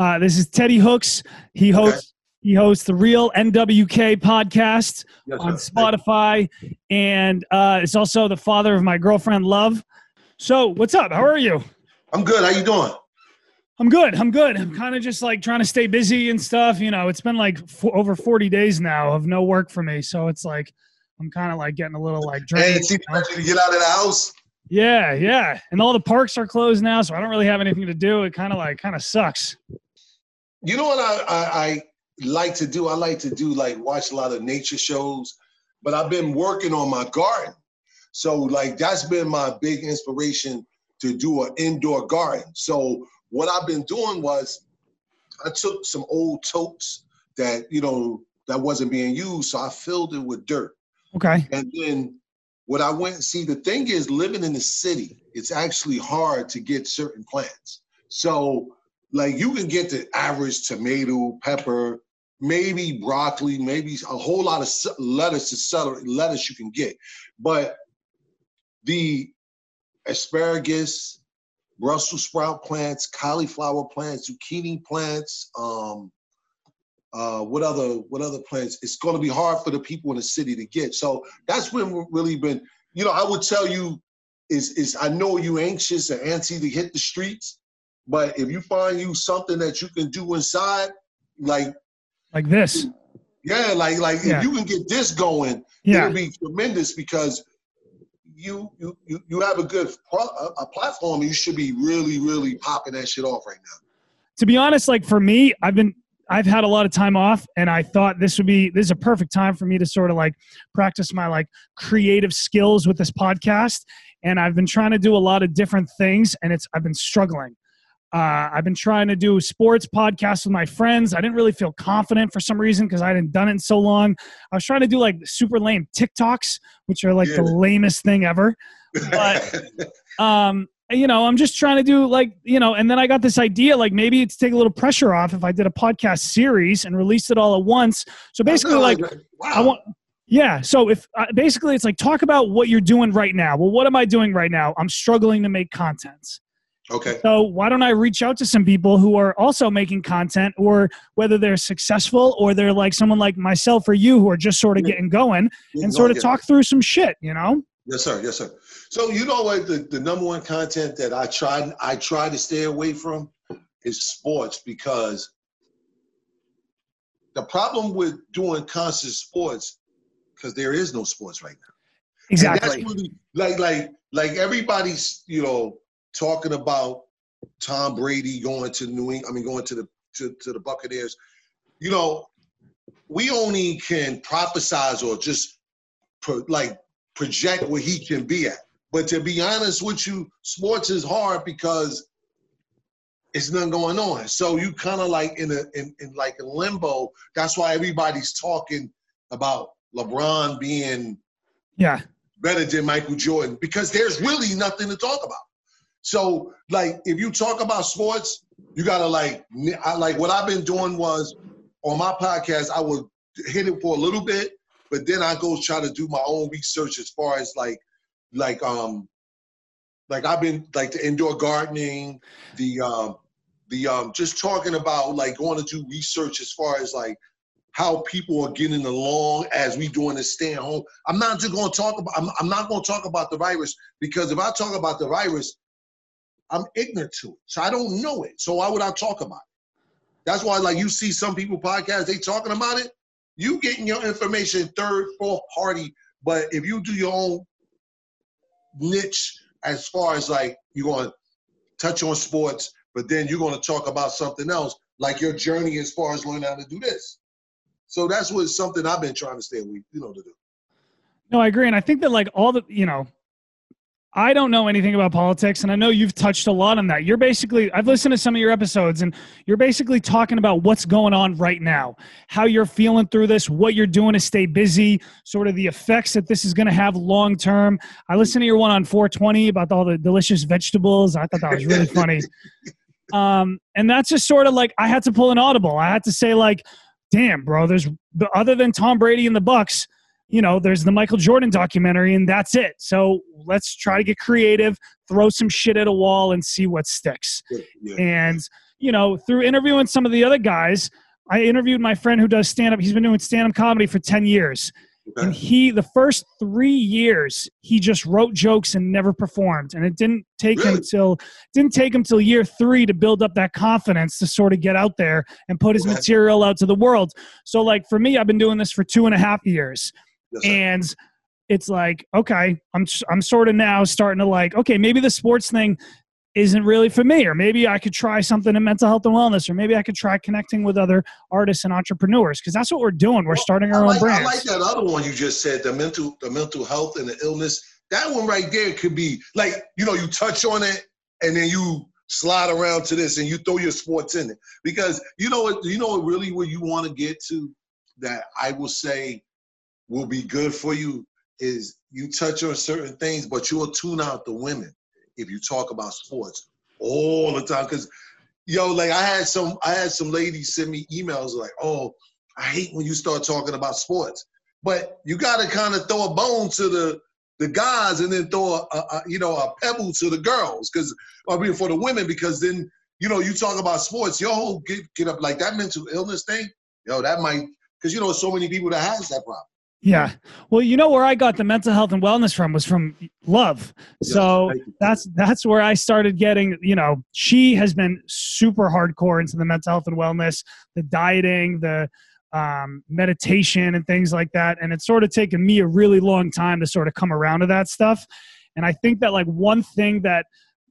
Uh, this is Teddy Hooks. He hosts he hosts the Real NWK podcast Yes, on sir. Spotify, and uh, is also the father of my girlfriend Love. So, what's up? How are you? I'm good. How you doing? I'm good. I'm good. I'm kind of just like trying to stay busy and stuff. You know, it's been like f- over 40 days now of no work for me, so it's like I'm kind of like getting a little like drained. Hey, it's ready to get out of the house. Yeah, yeah. And all the parks are closed now, so I don't really have anything to do. It kind of like kind of sucks. You know what I, I I like to do? I like to do like watch a lot of nature shows, but I've been working on my garden. So like that's been my big inspiration to do an indoor garden. So what I've been doing was I took some old totes that you know that wasn't being used, so I filled it with dirt. Okay. And then what I went see the thing is living in the city, it's actually hard to get certain plants. So like you can get the average tomato, pepper, maybe broccoli, maybe a whole lot of ce- lettuce, celery, lettuce you can get. But the asparagus, Brussels sprout plants, cauliflower plants, zucchini plants, um, uh, what other what other plants? It's going to be hard for the people in the city to get. So that's been really been. You know, I would tell you is is I know you anxious and antsy to hit the streets, but if you find you something that you can do inside, like Like this. yeah, like like Yeah. if you can get this going, Yeah. it'll be tremendous because you you you, you have a good pro, a, a platform. You should be really really popping that shit off right now. to be honest, like for me, I've been I've had a lot of time off and I thought this would be this is a perfect time for me to sort of like practice my like creative skills with this podcast. And I've been trying to do a lot of different things and it's I've been struggling. Uh, I've been trying to do sports podcasts with my friends. I didn't really feel confident for some reason because I hadn't done it in so long. I was trying to do like super lame TikToks, which are like the lamest thing ever. But um you know i'm just trying to do like you know and then i got this idea like maybe it's take a little pressure off if i did a podcast series and released it all at once so basically like wow. i want yeah so if uh, basically it's like talk about what you're doing right now well what am i doing right now i'm struggling to make content okay. so why don't i reach out to some people who are also making content or whether they're successful or they're like someone like myself or you who are just sort of getting going and sort of it. talk through some shit you know Yes, sir. Yes, sir. So you know what? The, the number one content that I try I try to stay away from is sports because the problem with doing constant sports because there is no sports right now. And exactly really like like like everybody's you know talking about Tom Brady going to New England. I mean going to the to, to the Buccaneers. You know, we only can prophesize or just pro, like project where he can be at. But to be honest with you, sports is hard because it's nothing going on. So you kind of like in a in, in like a limbo. That's why everybody's talking about LeBron being yeah better than Michael Jordan because there's really nothing to talk about. So, like, if you talk about sports, you gotta like, I, like what I've been doing was on my podcast, I would hit it for a little bit, but then I go try to do my own research as far as like, like, um, like I've been like the indoor gardening, the um, the um, just talking about like going to do research as far as like how people are getting along as we doing this stay at home. I'm not just to talk about. I'm, I'm not to talk about the virus because if I talk about the virus, I'm ignorant to it, so I don't know it. So why would I talk about it? That's why, like you see some people podcast, they talking about it. You getting your information third, fourth party, but if you do your own niche as far as like you're going to touch on sports, but then you're going to talk about something else, like your journey as far as learning how to do this. So that's what something I've been trying to stay away, you know, to do. No, I agree. And I think that like all the, you know, I don't know anything about politics, and I know you've touched a lot on that. You're basically, I've listened to some of your episodes, and you're basically talking about what's going on right now, how you're feeling through this, what you're doing to stay busy, sort of the effects that this is going to have long term. I listened to your one on 420 about all the delicious vegetables. I thought that was really funny. Um, and that's just sort of like I had to pull an audible. I had to say like, "Damn, bro, there's other than Tom Brady and the Bucs." You know, there's the Michael Jordan documentary, and that's it. So let's try to get creative, throw some shit at a wall, and see what sticks. Yeah. And you know, through interviewing some of the other guys, I interviewed my friend who does stand up. He's been doing stand up comedy for 10 years. Okay. And he, the first three years, he just wrote jokes and never performed. And it didn't take him Really? till didn't take him till year three to build up that confidence to sort of get out there and put his Okay. material out to the world. So, like for me, I've been doing this for two and a half years Yes, and it's like okay i'm i'm sort of now starting to like okay maybe the sports thing isn't really for me or maybe i could try something in mental health and wellness or maybe i could try connecting with other artists and entrepreneurs because that's what we're doing we're Well, starting our own brand I like that other one you just said, the mental, the mental health and the illness. That one right there could be like, you know, you touch on it and then you slide around to this and you throw your sports in it. Because you know what, you know what really where you want to get to that I will say will be good for you is you touch on certain things, but you'll tune out the women if you talk about sports all the time. Cause yo, like I had some I had some ladies send me emails like, oh, I hate when you start talking about sports. But you got to kind of throw a bone to the the guys and then throw a, a, a you know a pebble to the girls because I mean for the women because then you know you talk about sports your whole get get up like that mental illness thing yo that might because you know so many people that has that problem. Yeah well you know where i got the mental health and wellness from was from love so that's that's where I started getting, you know, she has been super hardcore into the mental health and wellness, the dieting, the um, meditation and things like that. And it's sort of taken me a really long time to sort of come around to that stuff. And I think that like one thing that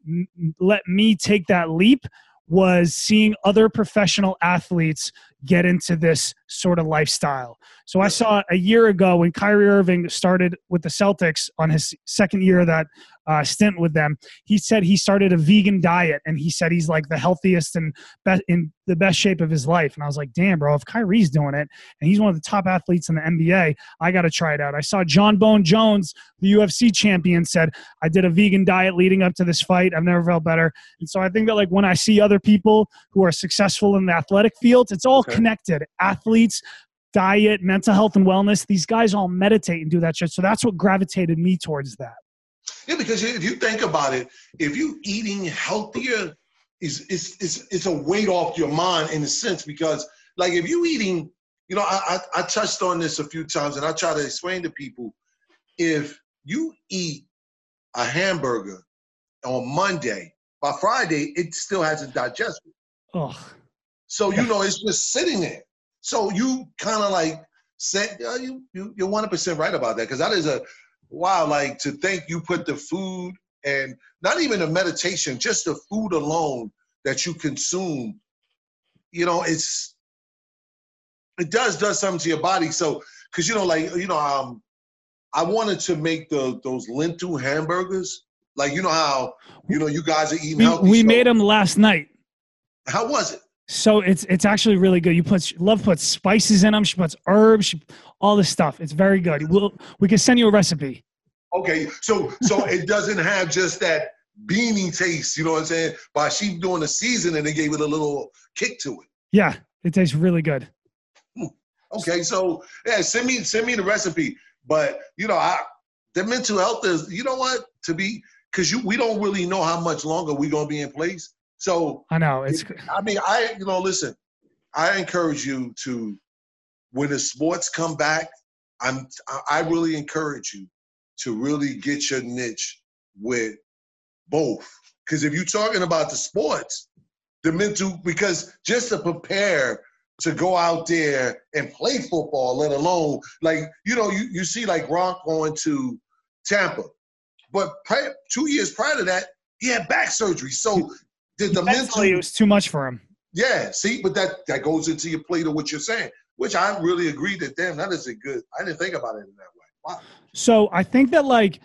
m- let me take that leap was seeing other professional athletes get into this sort of lifestyle. So I saw a year ago when Kyrie Irving started with the Celtics on his second year of that uh, stint with them. He said he started a vegan diet, and he said he's like the healthiest and be- in the best shape of his life. And I was like, damn, bro, if Kyrie's doing it, and he's one of the top athletes in the NBA, I got to try it out. I saw Jon Bone Jones, the UFC champion, said I did a vegan diet leading up to this fight. I've never felt better. And so I think that like when I see other people who are successful in the athletic fields, it's all Okay. connected. Athletes, diet, mental health and wellness. These guys all meditate and do that shit. So that's what gravitated me towards that. Yeah, because if you think about it, if you eating healthier, is it's it's it's a weight off your mind in a sense because like if you eating, you know, I, I I touched on this a few times and I try to explain to people, if you eat a hamburger on Monday, by Friday it still hasn't digested. Ugh. So you know it's just sitting there. So you kind of like said yeah, you you you're one hundred percent right about that because that is a wow. Like to think you put the food and not even the meditation, just the food alone that you consume. You know, it's it does does something to your body. So because you know, like you know, um, I wanted to make the those lentil hamburgers. Like you know how you know you guys are eating We, healthy. we so made them last night. How was it? So it's it's actually really good. You put love puts spices in them. She puts herbs, she, all this stuff. It's very good. We'll, we can send you a recipe. Okay, so so it doesn't have just that beanie taste, you know what I'm saying? By she doing the seasoning, and they gave it a little kick to it. Yeah, it tastes really good. Hmm, okay, so yeah, send me send me the recipe. But you know, I the mental health is you know what to be because you we don't really know how much longer we're gonna be in place. So I know it's I mean, I you know, listen, I encourage you to when the sports come back. I'm I- really encourage you to really get your niche with both. Because if you're talking about the sports, the mental, because just to prepare to go out there and play football, let alone like you know, you you see like Gronk going to Tampa, but pri- two years prior to that, he had back surgery. So did the mental it was too much for him. yeah, see, but that that goes into your plate to what you're saying, which I really agree that damn, that is a good. I didn't think about it in that way. Wow. So I think that like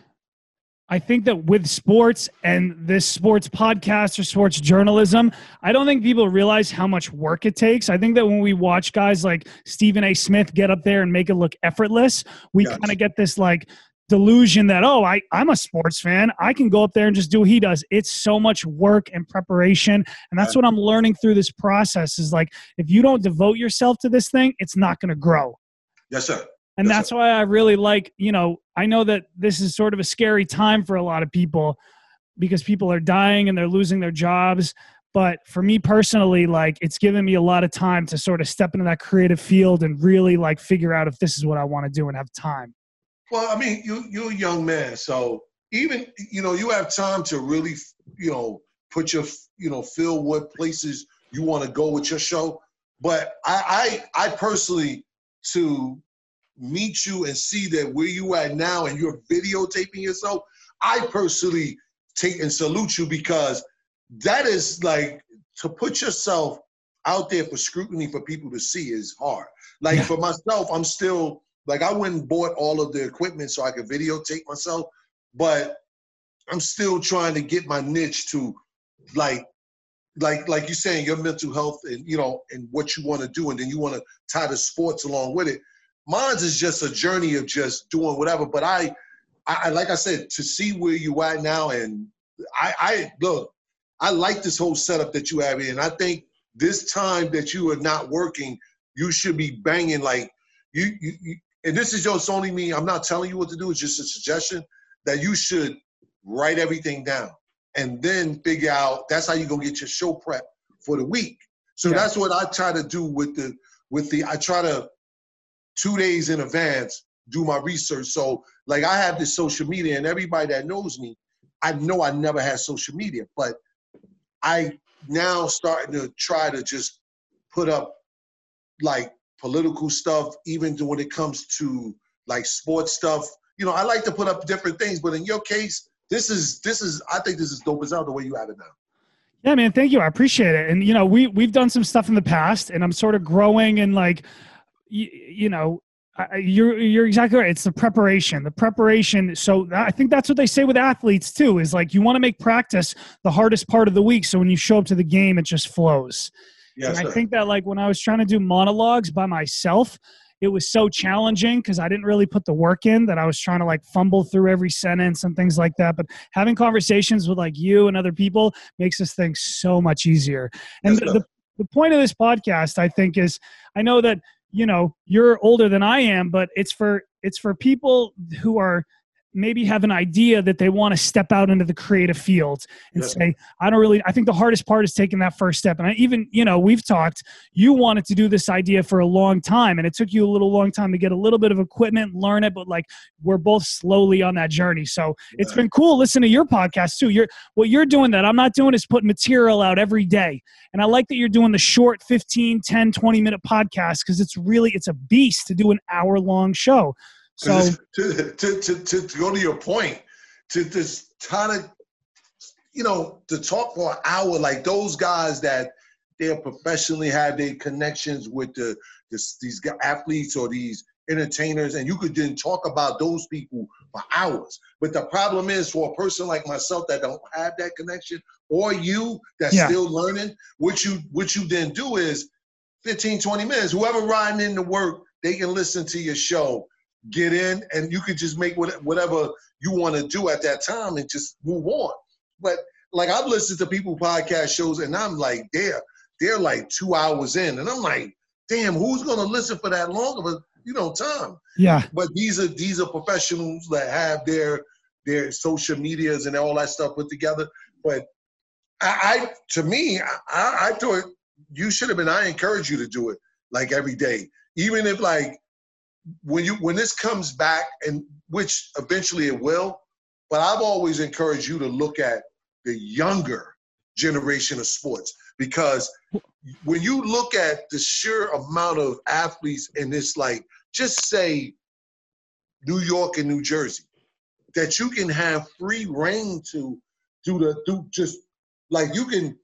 I think that with sports and this sports podcast or sports journalism, I don't think people realize how much work it takes. I think that when we watch guys like Stephen A. Smith get up there and make it look effortless, we Yes. kind of get this like delusion that oh I, i'm a sports fan i can go up there and just do what he does it's so much work and preparation and that's what i'm learning through this process is like if you don't devote yourself to this thing it's not going to grow Yes, sir. And that's, that's why I really like, you know, I know that this is sort of a scary time for a lot of people because people are dying and they're losing their jobs. But for me personally, like it's given me a lot of time to sort of step into that creative field and really like figure out if this is what I want to do and have time. Well, I mean, you you're a young man, so even you know you have time to really you know put your you know feel what places you want to go with your show. But I I I personally to meet you and see that where you at now and you're videotaping yourself, I personally take and salute you because that is like to put yourself out there for scrutiny for people to see is hard. Like yeah. for myself, I'm still like I went and bought all of the equipment so I could videotape myself, but I'm still trying to get my niche to like like like you're saying your mental health and you know and what you want to do and then you want to tie the sports along with it. Mine's is just a journey of just doing whatever but I, I like i said to see where you at now and i i look i like this whole setup that you have here and i think this time that you are not working you should be banging like you, you, you and this is just only me i'm not telling you what to do it's just a suggestion that you should write everything down and then figure out that's how you're gonna get your show prep for the week. So yeah. that's what I try to do with the with the I try to two days in advance do my research. So like I have this social media and everybody that knows me, I know I never had social media, but I now starting to try to just put up like political stuff, even when it comes to like sports stuff. You know, I like to put up different things, but in your case, this is this is I think this is dope as hell the way you have it now. Yeah, man, thank you. I appreciate it. And you know, we we've done some stuff in the past, and I'm sort of growing and like, you, you know, you're you're exactly right. It's the preparation, the preparation. So I think that's what they say with athletes too. Is like you want to make practice the hardest part of the week, so when you show up to the game, it just flows. Yes, and I think that like when I was trying to do monologues by myself, it was so challenging because I didn't really put the work in that I was trying to like fumble through every sentence and things like that. But having conversations with like you and other people makes this thing so much easier. And the, the, the point of this podcast, I think, is I know that you know you're older than I am, but it's for it's for people who are maybe have an idea that they want to step out into the creative field and yeah. say i don't really i think the hardest part is taking that first step. And i even you know we've talked you wanted to do this idea for a long time and it took you a little long time to get a little bit of equipment learn it but like we're both slowly on that journey. So yeah. it's been cool listening to your podcast too. You're what you're doing that i'm not doing is putting material out every day. And i like that you're doing the short 15 10 20 minute podcast because it's really it's a beast to do an hour long show so to, to, to, to, go to your point, to just kind of, you know, to talk for an hour like those guys that they professionally have their connections with the this, these athletes or these entertainers, and you could then talk about those people for hours. But the problem is for a person like myself that don't have that connection, or you that's yeah. still learning, what you what you then do is 15, 20 minutes. Whoever riding into work, they can listen to your show get in and you could just make whatever you want to do at that time and just move on. But like I've listened to people podcast shows and I'm like, they're they're like two hours in, and I'm like, damn, who's gonna listen for that long of a you know time? Yeah. But these are these are professionals that have their their social medias and all that stuff put together. But I, I to me, I, I thought you should have been. I encourage you to do it like every day, even if like when you when this comes back, and which eventually it will, but I've always encouraged you to look at the younger generation of sports because when you look at the sheer amount of athletes in this, like just say New York and New Jersey, that you can have free reign to do the do just like you can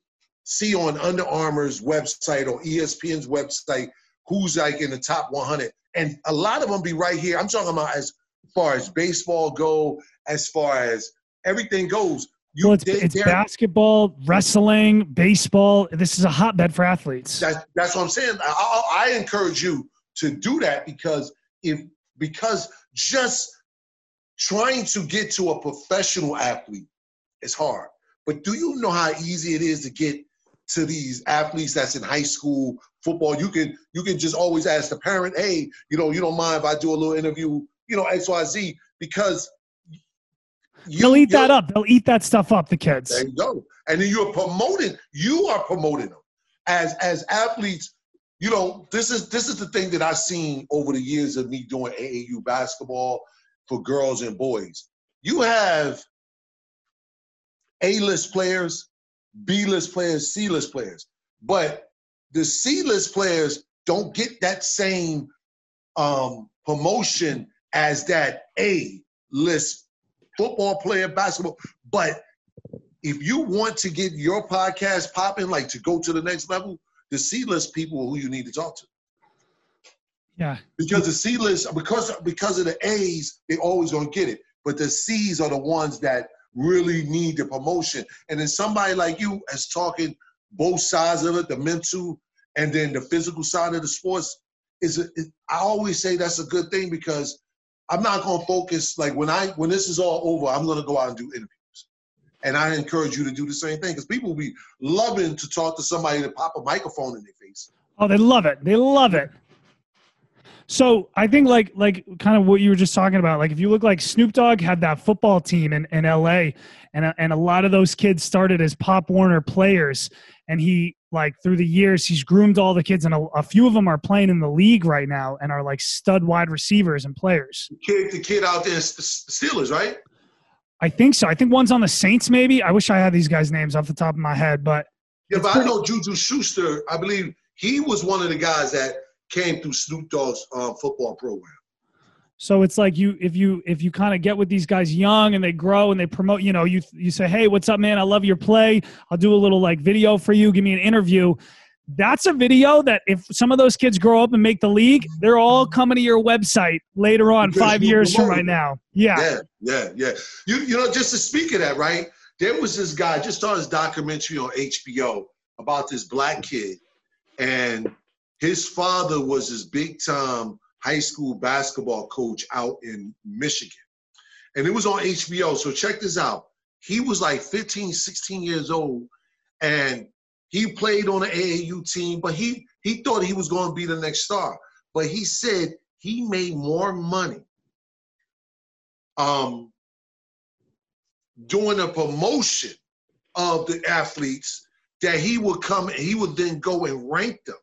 see on Under Armour's website or ESPN's website who's like in the top 100 and a lot of them be right here. I'm talking about as far as baseball go, as far as everything goes. You, well, it's, they, it's basketball, wrestling, baseball. This is a hotbed for athletes. That, that's what I'm saying. I, I, encourage you to do that because if because just trying to get to a professional athlete is hard. But do you know how easy it is to get to these athletes that's in high school football. You can you can just always ask the parent, hey, you know, you don't mind if I do a little interview, you know, X Y Z, because you, they'll eat that up. They'll eat that stuff up. The kids. There you go. And then you're promoting. You are promoting them as as athletes. You know, this is this is the thing that I've seen over the years of me doing AAU basketball for girls and boys. You have A-list players, B-list players, C-list players, but the C-list players don't get that same um, promotion as that A-list football player, basketball. But if you want to get your podcast popping, like to go to the next level, the C-list people who you need to talk to. Yeah. Because the C-list, because because of the A's, they always gonna get it. But the C's are the ones that really need the promotion. And then somebody like you is talking both sides of it, the mental and then the physical side of the sports. Is I always say that's a good thing because I'm not gonna focus like when I when this is all over, I'm gonna go out and do interviews. And I encourage you to do the same thing because people will be loving to talk to somebody to pop a microphone in their face. Oh, they love it. They love it. So I think like like kind of what you were just talking about. Like if you look like Snoop Dogg had that football team in, in LA and uh, and a lot of those kids started as Pop Warner players and he like through the years he's groomed all the kids and a, a, few of them are playing in the league right now and are like stud wide receivers and players. Kid, the kid out there, Steelers, right? I think so. I think one's on the Saints. Maybe I wish I had these guys' names off the top of my head, but yeah, but pretty- I know Juju Schuster. I believe he was one of the guys that came through Snoop Dogg's uh, football program. So it's like you if you if you kind of get with these guys young and they grow and they promote, you know, you you say, "Hey, what's up, man? I love your play. I'll do a little like video for you. Give me an interview." That's a video that if some of those kids grow up and make the league, they're all coming to your website later on, because five years from right now. Yeah. Yeah, yeah, yeah. You you know, just to speak of that, right? There was this guy just saw his documentary on HBO about this black kid, and his father was his big time high school basketball coach out in Michigan. And it was on HBO. So check this out. He was like 15, 16 years old, and he played on the AAU team, but he he thought he was going to be the next star. But he said he made more money um, doing a promotion of the athletes that he would come and he would then go and rank them.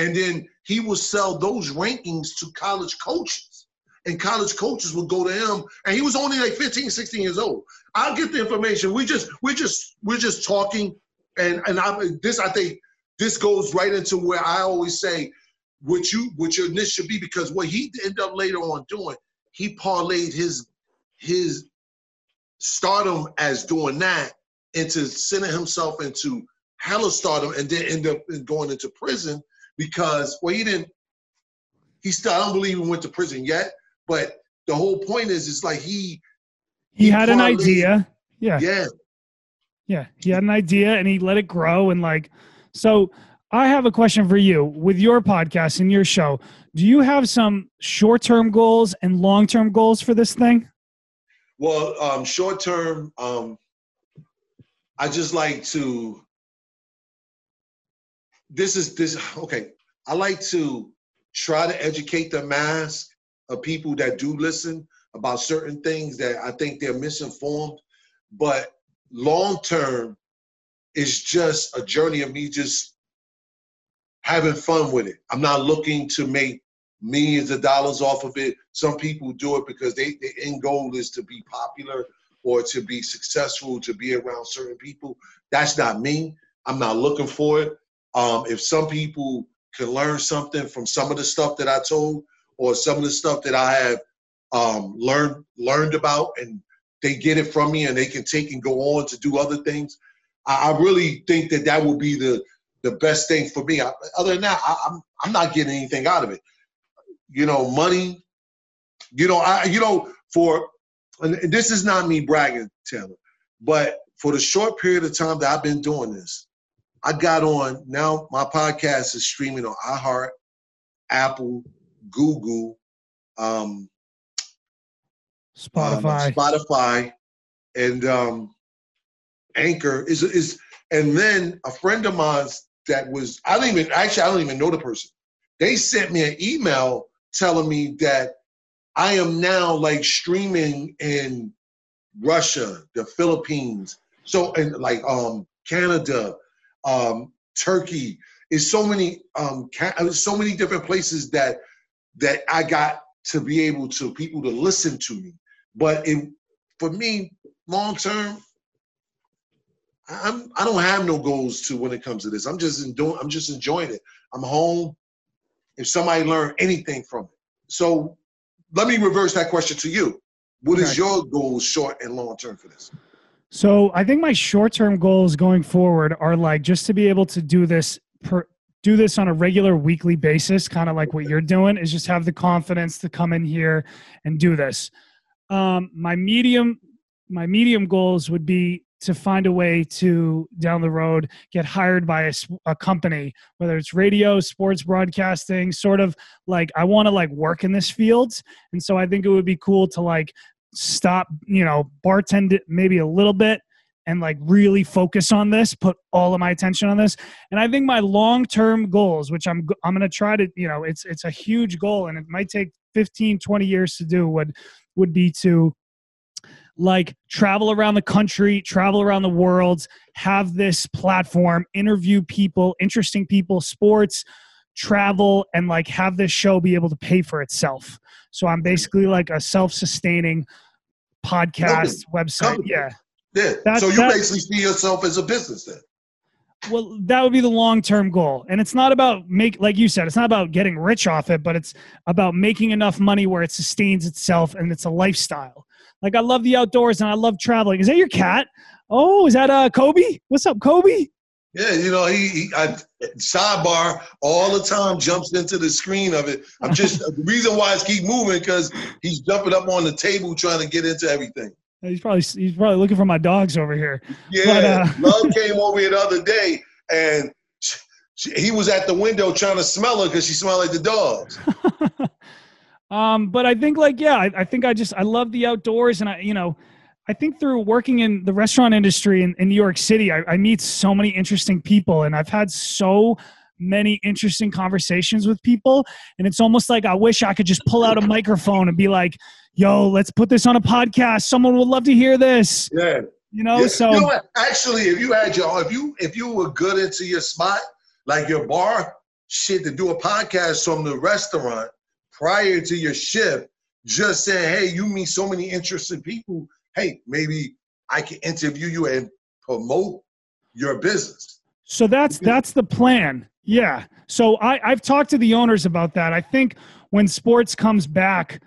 And then he would sell those rankings to college coaches. And college coaches would go to him. And he was only like 15, 16 years old. I'll get the information. We just, we're just, we're just talking. And and I this I think this goes right into where I always say what you what your niche should be because what he ended up later on doing, he parlayed his his stardom as doing that into sending himself into hella stardom and then end up going into prison because well he didn't he still I don't believe he went to prison yet, but the whole point is it's like he he, he had an idea. Yeah. Yeah. Yeah. He had an idea and he let it grow and like so I have a question for you with your podcast and your show. Do you have some short-term goals and long-term goals for this thing? Well, um, short-term, um, I just like to this is this okay. I like to try to educate the mass of people that do listen about certain things that I think they're misinformed. But long term is just a journey of me just having fun with it. I'm not looking to make millions of dollars off of it. Some people do it because they their end goal is to be popular or to be successful, to be around certain people. That's not me. I'm not looking for it. Um, if some people can learn something from some of the stuff that I told or some of the stuff that I have um, learned learned about and they get it from me and they can take and go on to do other things, I, I really think that that will be the the best thing for me. I, other than that, I, I'm I'm not getting anything out of it. You know, money. You know, I you know for and this is not me bragging, Taylor, but for the short period of time that I've been doing this, I got on now. My podcast is streaming on iHeart, Apple, Google, um, Spotify, um, Spotify, and um, Anchor is is And then a friend of mine that was I don't even actually I don't even know the person. They sent me an email telling me that I am now like streaming in Russia, the Philippines, so and like um Canada, um Turkey. Is so many um so many different places that that I got to be able to people to listen to me. But in for me, long term, I'm I don't have no goals to when it comes to this. I'm just enjoying I'm just enjoying it. I'm home. If somebody learned anything from it. So let me reverse that question to you. What is your goals short and long term for this? So I think my short term goals going forward are like just to be able to do this per do this on a regular weekly basis, kind of like what you're doing, is just have the confidence to come in here and do this. Um, my medium, my medium goals would be to find a way to down the road get hired by a, a company, whether it's radio, sports broadcasting, sort of like I want to like work in this field, and so I think it would be cool to like stop, you know, bartend it maybe a little bit and like really focus on this, put all of my attention on this. And I think my long-term goals, which I'm I'm going to try to, you know, it's it's a huge goal and it might take 15 20 years to do would would be to like travel around the country, travel around the world, have this platform, interview people, interesting people, sports, travel and like have this show be able to pay for itself. So I'm basically like a self-sustaining podcast website. Yeah. Yeah. That's, so you basically see yourself as a business then. Well, that would be the long-term goal. And it's not about make like you said, it's not about getting rich off it, but it's about making enough money where it sustains itself and it's a lifestyle. Like I love the outdoors and I love traveling. Is that your cat? Oh, is that uh Kobe? What's up, Kobe? Yeah, you know, he, he I, sidebar all the time jumps into the screen of it. I'm just the reason why it's keep moving because he's jumping up on the table trying to get into everything. He's probably he's probably looking for my dogs over here. Yeah, but, uh, Love came over here the other day, and she, he was at the window trying to smell her because she smelled like the dogs. um, but I think like yeah, I, I, think I just I love the outdoors, and I you know, I think through working in the restaurant industry in, in New York City, I, I meet so many interesting people, and I've had so many interesting conversations with people and it's almost like i wish i could just pull out a microphone and be like yo let's put this on a podcast. Someone would love to hear this. Yeah. You know yeah. so you know actually if you had your if you if you were good into your spot like your bar shit to do a podcast from the restaurant prior to your shift just saying hey you meet so many interesting people hey maybe i can interview you and promote your business so that's that's the plan yeah. So I, I've talked to the owners about that. I think when sports comes back,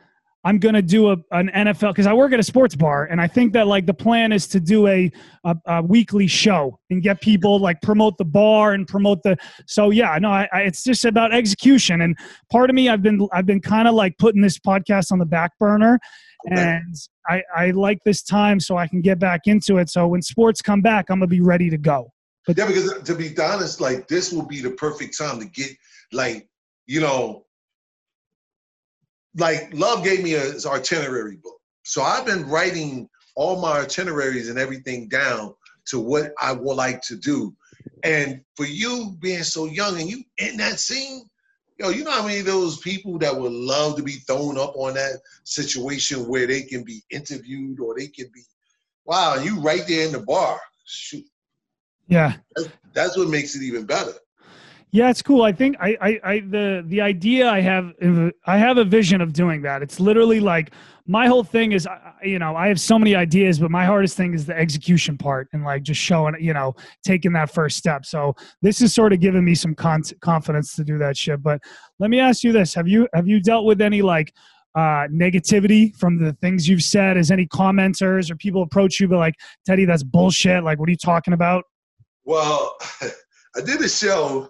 I'm going to do a, an NFL because I work at a sports bar, and I think that like the plan is to do a, a, a weekly show and get people like promote the bar and promote the. So yeah, no, I, I, it's just about execution. And part of me, I've been I've been kind of like putting this podcast on the back burner, and I I like this time so I can get back into it. So when sports come back, I'm gonna be ready to go. But yeah, because to be honest, like this will be the perfect time to get like, you know, like Love gave me a his itinerary book. So I've been writing all my itineraries and everything down to what I would like to do. And for you being so young and you in that scene, yo, you know how many of those people that would love to be thrown up on that situation where they can be interviewed or they can be, wow, you right there in the bar. Shoot, yeah. That's, that's what makes it even better. Yeah, it's cool. I think I, I, I, the, the idea I have, I have a vision of doing that. It's literally like my whole thing is, you know, I have so many ideas, but my hardest thing is the execution part and like just showing, you know, taking that first step. So this is sort of giving me some con- confidence to do that shit. But let me ask you this: Have you, have you dealt with any like uh, negativity from the things you've said? As any commenters or people approach you, but like, Teddy, that's bullshit. Like, what are you talking about? Well, I did a show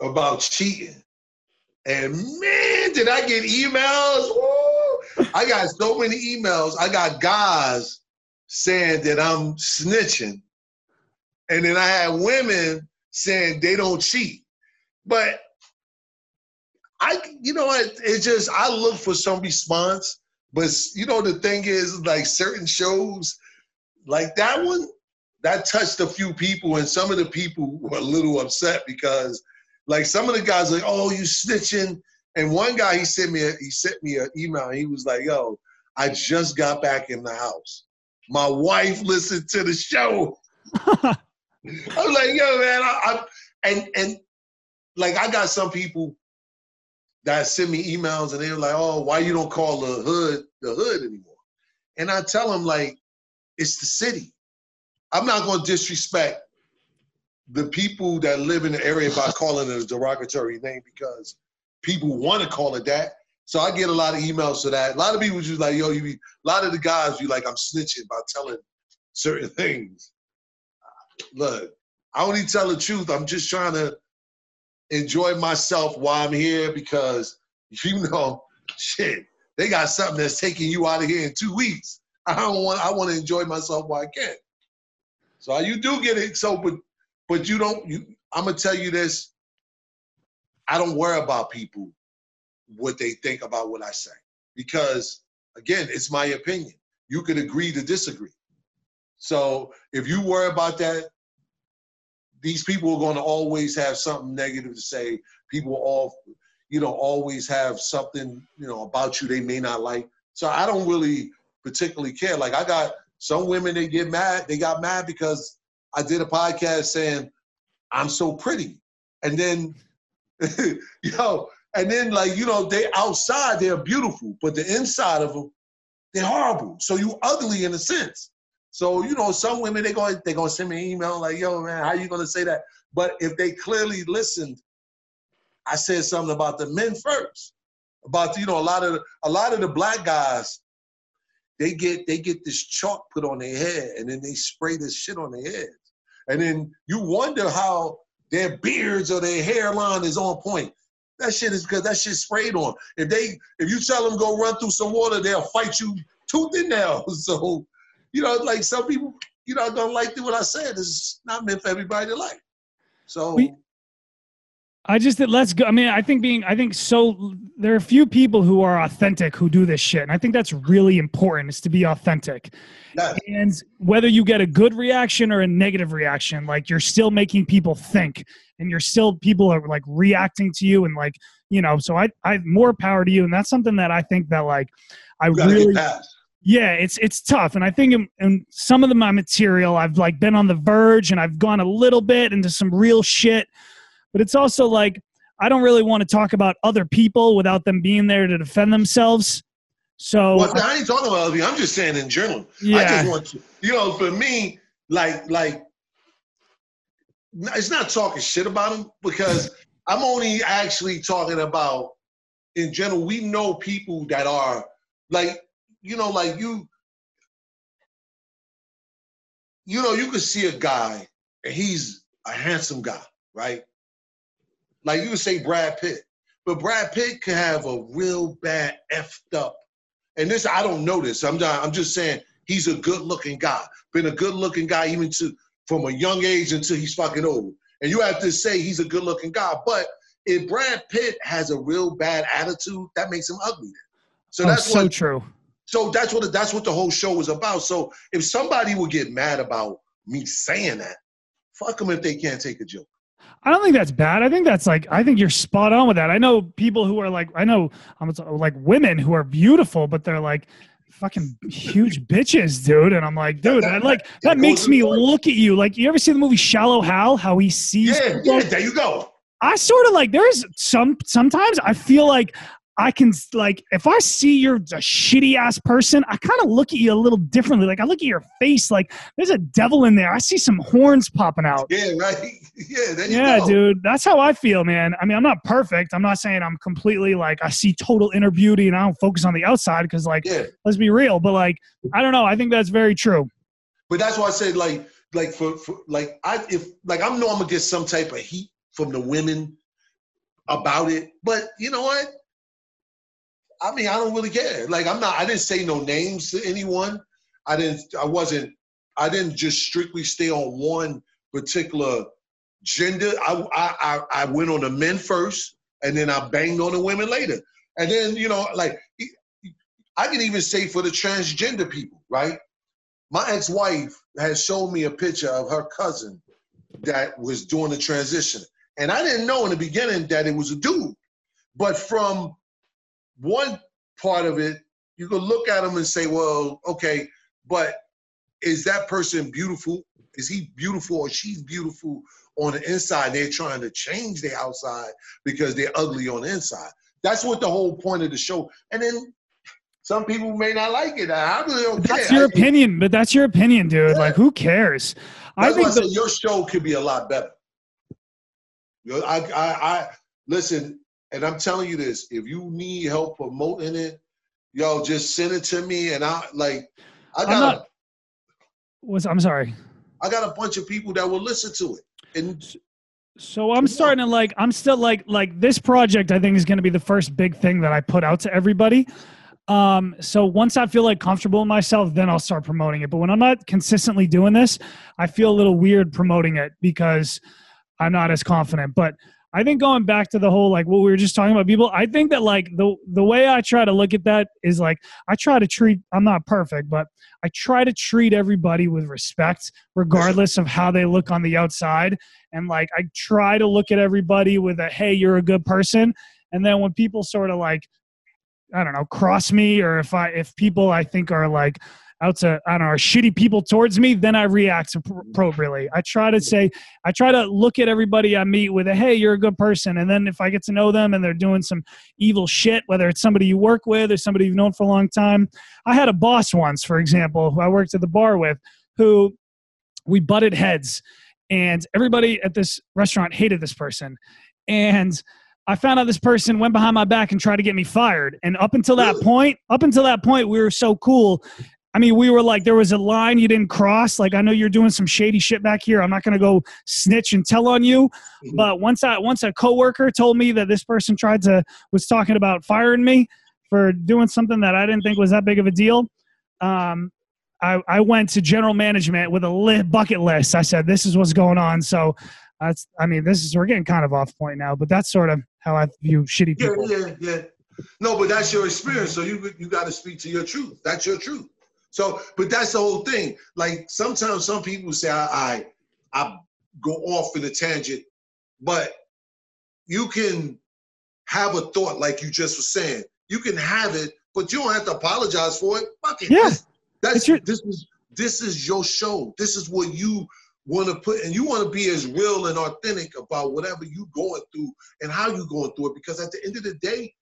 about cheating. And man, did I get emails? Woo! I got so many emails. I got guys saying that I'm snitching. And then I had women saying they don't cheat. But I, you know, it, it's just, I look for some response. But, you know, the thing is, like certain shows, like that one, that touched a few people, and some of the people were a little upset because, like, some of the guys like, "Oh, you snitching," and one guy he sent me a, he sent me an email. he was like, "Yo, I just got back in the house. My wife listened to the show." I was like, "Yo, man," I, I, and and like I got some people that send me emails and they're like, "Oh, why you don't call the hood the hood anymore?" And I tell them like, it's the city. I'm not going to disrespect the people that live in the area by calling it a derogatory name because people want to call it that. So I get a lot of emails to that. A lot of people just like, yo, you be, a lot of the guys be like, I'm snitching by telling certain things. Look, I only tell the truth. I'm just trying to enjoy myself while I'm here because you know, shit, they got something that's taking you out of here in two weeks. I don't want. I want to enjoy myself while I can. So you do get it. So, but but you don't. You, I'm gonna tell you this. I don't worry about people what they think about what I say because again, it's my opinion. You could agree to disagree. So if you worry about that, these people are going to always have something negative to say. People all you know, always have something, you know, about you they may not like. So I don't really particularly care. Like I got some women they get mad, they got mad because I did a podcast saying I'm so pretty. And then know, and then like, you know, they outside they're beautiful, but the inside of them, they're horrible. So you ugly in a sense. So, you know, some women they going they gonna send me an email like, yo, man, how you gonna say that? But if they clearly listened I said something about the men first. About you know a lot of a lot of the black guys, they get they get this chalk put on their head and then they spray this shit on their heads, and then you wonder how their beards or their hairline is on point. That shit is because that shit sprayed on. If they if you tell them go run through some water, they'll fight you tooth and nail. So, you know, like some people, you know, don't like what I said. It's not meant for everybody to like. So we, I just let's go. I mean, I think being, I think so. There are a few people who are authentic who do this shit, and I think that's really important. Is to be authentic, yes. and whether you get a good reaction or a negative reaction, like you're still making people think, and you're still people are like reacting to you, and like you know. So I, I have more power to you, and that's something that I think that like I really. Yeah, it's it's tough, and I think in, in some of the, my material, I've like been on the verge, and I've gone a little bit into some real shit but it's also like I don't really want to talk about other people without them being there to defend themselves. So well, I ain't talking about other I'm just saying in general. Yeah. I just want to, you know, for me, like like it's not talking shit about them because I'm only actually talking about in general. We know people that are like, you know, like you, you know, you could see a guy and he's a handsome guy, right? Like you would say Brad Pitt. But Brad Pitt could have a real bad effed up. And this, I don't know this. I'm not, I'm just saying he's a good looking guy. Been a good looking guy even to from a young age until he's fucking old. And you have to say he's a good looking guy. But if Brad Pitt has a real bad attitude, that makes him ugly. So oh, that's so what, true. So that's what that's what the whole show was about. So if somebody would get mad about me saying that, fuck them if they can't take a joke. I don't think that's bad. I think that's like I think you're spot on with that. I know people who are like I know I'm like women who are beautiful, but they're like fucking huge bitches, dude. And I'm like, dude, that like that makes me look at you. Like, you ever see the movie Shallow Hal? How he sees? Yeah, yeah. There you go. I sort of like there's some sometimes I feel like I can like if I see you're a shitty ass person, I kind of look at you a little differently. Like I look at your face, like there's a devil in there. I see some horns popping out. Yeah, right. Yeah, yeah, dude. That's how I feel, man. I mean, I'm not perfect. I'm not saying I'm completely like I see total inner beauty and I don't focus on the outside because, like, yeah. let's be real. But like, I don't know. I think that's very true. But that's why I said like, like for, for like I if like I'm know I'm gonna get some type of heat from the women about it. But you know what? I mean, I don't really care. Like, I'm not. I didn't say no names to anyone. I didn't. I wasn't. I didn't just strictly stay on one particular gender. I I I went on the men first, and then I banged on the women later. And then you know, like I can even say for the transgender people, right? my ex-wife has shown me a picture of her cousin that was doing the transition. And I didn't know in the beginning that it was a dude. But from one part of it, you could look at them and say, well, okay, but is that person beautiful? Is he beautiful or she's beautiful on the inside? They're trying to change the outside because they're ugly on the inside. That's what the whole point of the show. And then some people may not like it. I really don't care. that's your opinion, but that's your opinion, dude. Yeah. Like, who cares? That's I think the- your show could be a lot better. I, I, I listen, and I'm telling you this: if you need help promoting it, yo, just send it to me, and I like, I got. I'm, not, was, I'm sorry. I got a bunch of people that will listen to it, and so I'm starting to like. I'm still like like this project. I think is going to be the first big thing that I put out to everybody. Um, so once I feel like comfortable in myself, then I'll start promoting it. But when I'm not consistently doing this, I feel a little weird promoting it because I'm not as confident. But I think going back to the whole like what we were just talking about people, I think that like the the way I try to look at that is like I try to treat I'm not perfect, but I try to treat everybody with respect regardless of how they look on the outside and like I try to look at everybody with a hey, you're a good person. And then when people sort of like I don't know, cross me or if I if people I think are like out to I don't know, shitty people towards me, then I react mm-hmm. appropriately. I try to say I try to look at everybody I meet with a hey, you're a good person, and then if I get to know them and they're doing some evil shit, whether it's somebody you work with or somebody you've known for a long time. I had a boss once, for example, who I worked at the bar with, who we butted heads, and everybody at this restaurant hated this person, and I found out this person went behind my back and tried to get me fired. And up until that point, up until that point, we were so cool. I mean, we were like, there was a line you didn't cross. Like, I know you're doing some shady shit back here. I'm not going to go snitch and tell on you. Mm-hmm. But once I, once a coworker told me that this person tried to was talking about firing me for doing something that I didn't think was that big of a deal, um, I, I went to general management with a lit bucket list. I said, "This is what's going on." So that's, I mean, this is we're getting kind of off point now, but that's sort of how I view shitty people. Yeah, yeah, yeah. No, but that's your experience. So you you got to speak to your truth. That's your truth. So, but that's the whole thing. Like sometimes some people say I I, I go off in a tangent, but you can have a thought like you just were saying. You can have it, but you don't have to apologize for it. Fuck it. Yeah. That's, that's your- this is this is your show. This is what you want to put and you want to be as real and authentic about whatever you're going through and how you're going through it because at the end of the day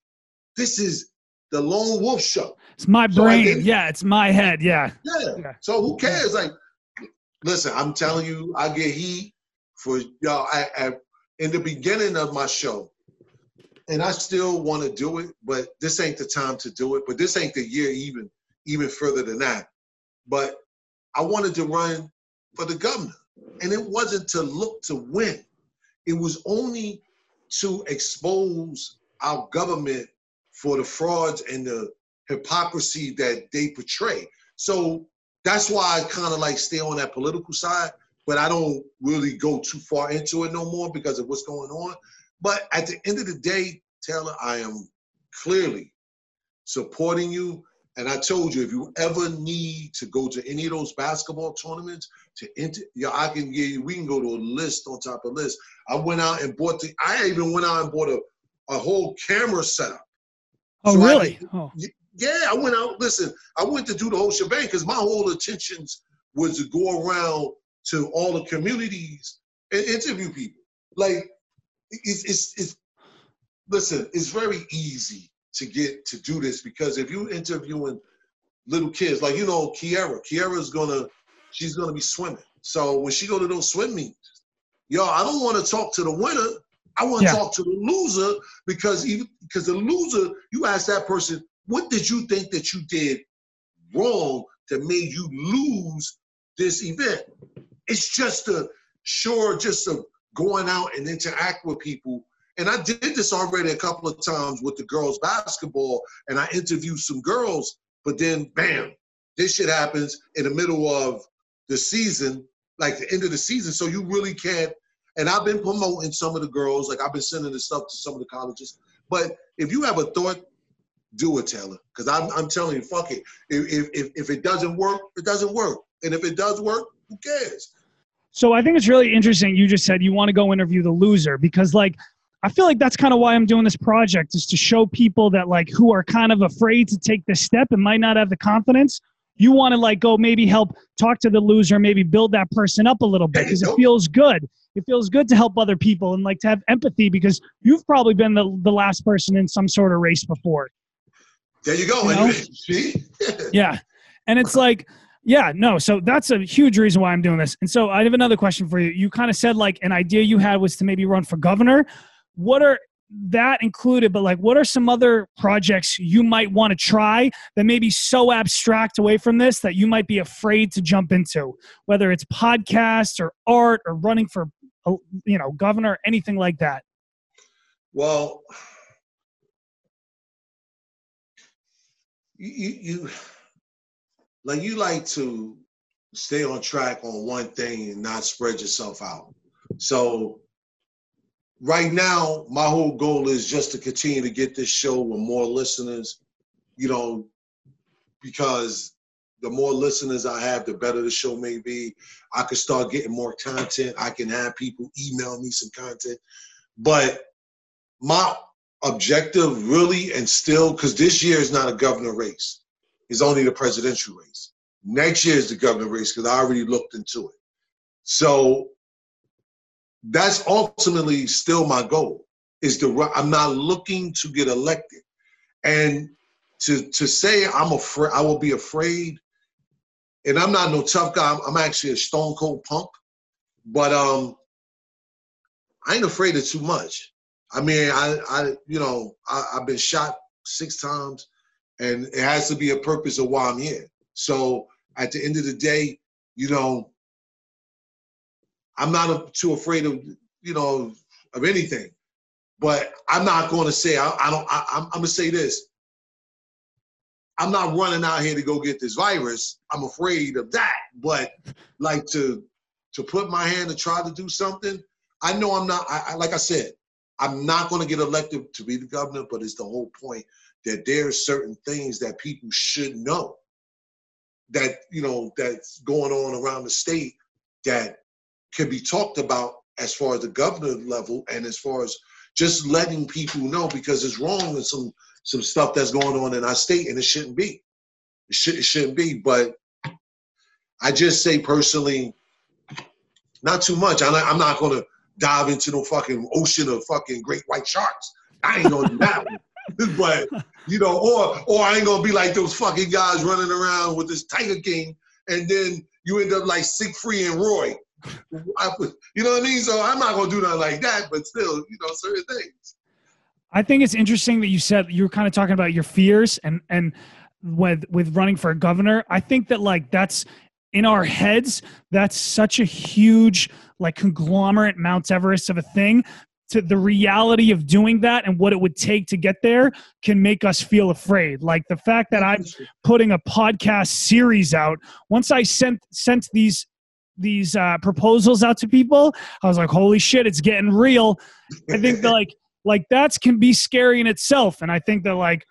this is the lone wolf show. It's my brain. so yeah it's my head. Yeah. yeah. Yeah. So who cares? Like listen i'm telling you i get heat for y'all I, I, in the beginning of my show. And i still want to do it but this ain't the time to do it. But this ain't the year even even further than that. But i wanted to run for the governor. And it wasn't to look to win. It was only to expose our government for the frauds and the hypocrisy that they portray. So that's why I kind of like stay on that political side, but I don't really go too far into it no more because of what's going on. But at the end of the day, Taylor, I am clearly supporting you and I told you, if you ever need to go to any of those basketball tournaments, to enter, yeah, I can give you. We can go to a list on top of list. I went out and bought the. I even went out and bought a, a whole camera setup. Oh, so really? I, oh. Yeah, I went out. Listen, I went to do the whole shebang because my whole intentions was to go around to all the communities and interview people. Like, it's it's, it's listen, it's very easy to get to do this because if you're interviewing little kids, like you know, Kiera, Kiera's gonna she's gonna be swimming. So when she go to those swim meets, yo, I don't want to talk to the winner. I want to yeah. talk to the loser because even because the loser, you ask that person, what did you think that you did wrong that made you lose this event? It's just a sure, just a going out and interact with people and I did this already a couple of times with the girls basketball, and I interviewed some girls, but then bam, this shit happens in the middle of the season, like the end of the season. So you really can't. And I've been promoting some of the girls, like I've been sending this stuff to some of the colleges. But if you have a thought, do it, Taylor. Because I'm, I'm telling you, fuck it. If, if, if it doesn't work, it doesn't work. And if it does work, who cares? So I think it's really interesting. You just said you want to go interview the loser because, like, I feel like that's kind of why I'm doing this project is to show people that, like, who are kind of afraid to take this step and might not have the confidence. You want to, like, go maybe help talk to the loser, maybe build that person up a little bit because it feels good. It feels good to help other people and, like, to have empathy because you've probably been the, the last person in some sort of race before. There you go. You know? See? yeah. And it's like, yeah, no. So that's a huge reason why I'm doing this. And so I have another question for you. You kind of said like an idea you had was to maybe run for governor. What are that included, but like what are some other projects you might want to try that may be so abstract away from this that you might be afraid to jump into, whether it's podcasts or art or running for uh, you know governor, anything like that? Well, you, you like you like to stay on track on one thing and not spread yourself out. So right now, my whole goal is just to continue to get this show with more listeners, you know, because the more listeners I have, the better the show may be. I can start getting more content. I can have people email me some content. But my objective really and still, because this year is not a governor race it's only the presidential race. Next year is the governor race because I already looked into it. So that's ultimately still my goal. Is to I'm not looking to get elected, and to to say I'm afraid I will be afraid, and I'm not no tough guy. I'm, I'm actually a stone cold punk, but um, I ain't afraid of too much. I mean, I I you know I, I've been shot six times and it has to be a purpose of why I'm here. So at the end of the day, you know, I'm not too afraid of you know of anything, but I'm not going to say I, I don't. I, I'm, I'm going to say this. I'm not running out here to go get this virus. I'm afraid of that, but like to to put my hand to try to do something. I know I'm not. I, I like I said, I'm not going to get elected to be the governor, but it's the whole point that there are certain things that people should know that you know that's going on around the state that can be talked about as far as the governor level and as far as just letting people know because it's wrong with some some stuff that's going on in our state and it shouldn't be. It, should, it shouldn't be but i just say personally not too much. I'm not, I'm not to dive into no fucking ocean of fucking great white sharks. I ain't to do that but you know, or or I ain't gonna be like those fucking guys running around with this Tiger King, and then you end up like Siegfried and Roy. I, you know what I mean? So I'm not gonna do nothing like that, but still, you know, certain things. I think it's interesting that you said you were kind of talking about your fears and and with with running for governor. I think that like that's in our heads that's such a huge like conglomerate mount everest of a thing to the reality of doing that and what it would take to get there can make us feel afraid. Like the fact that I'm putting a podcast series out. Once I sent sent these these uh, proposals out to people, I was like, "Holy shit, it's getting real!" I think that like like that's can be scary in itself, and I think that like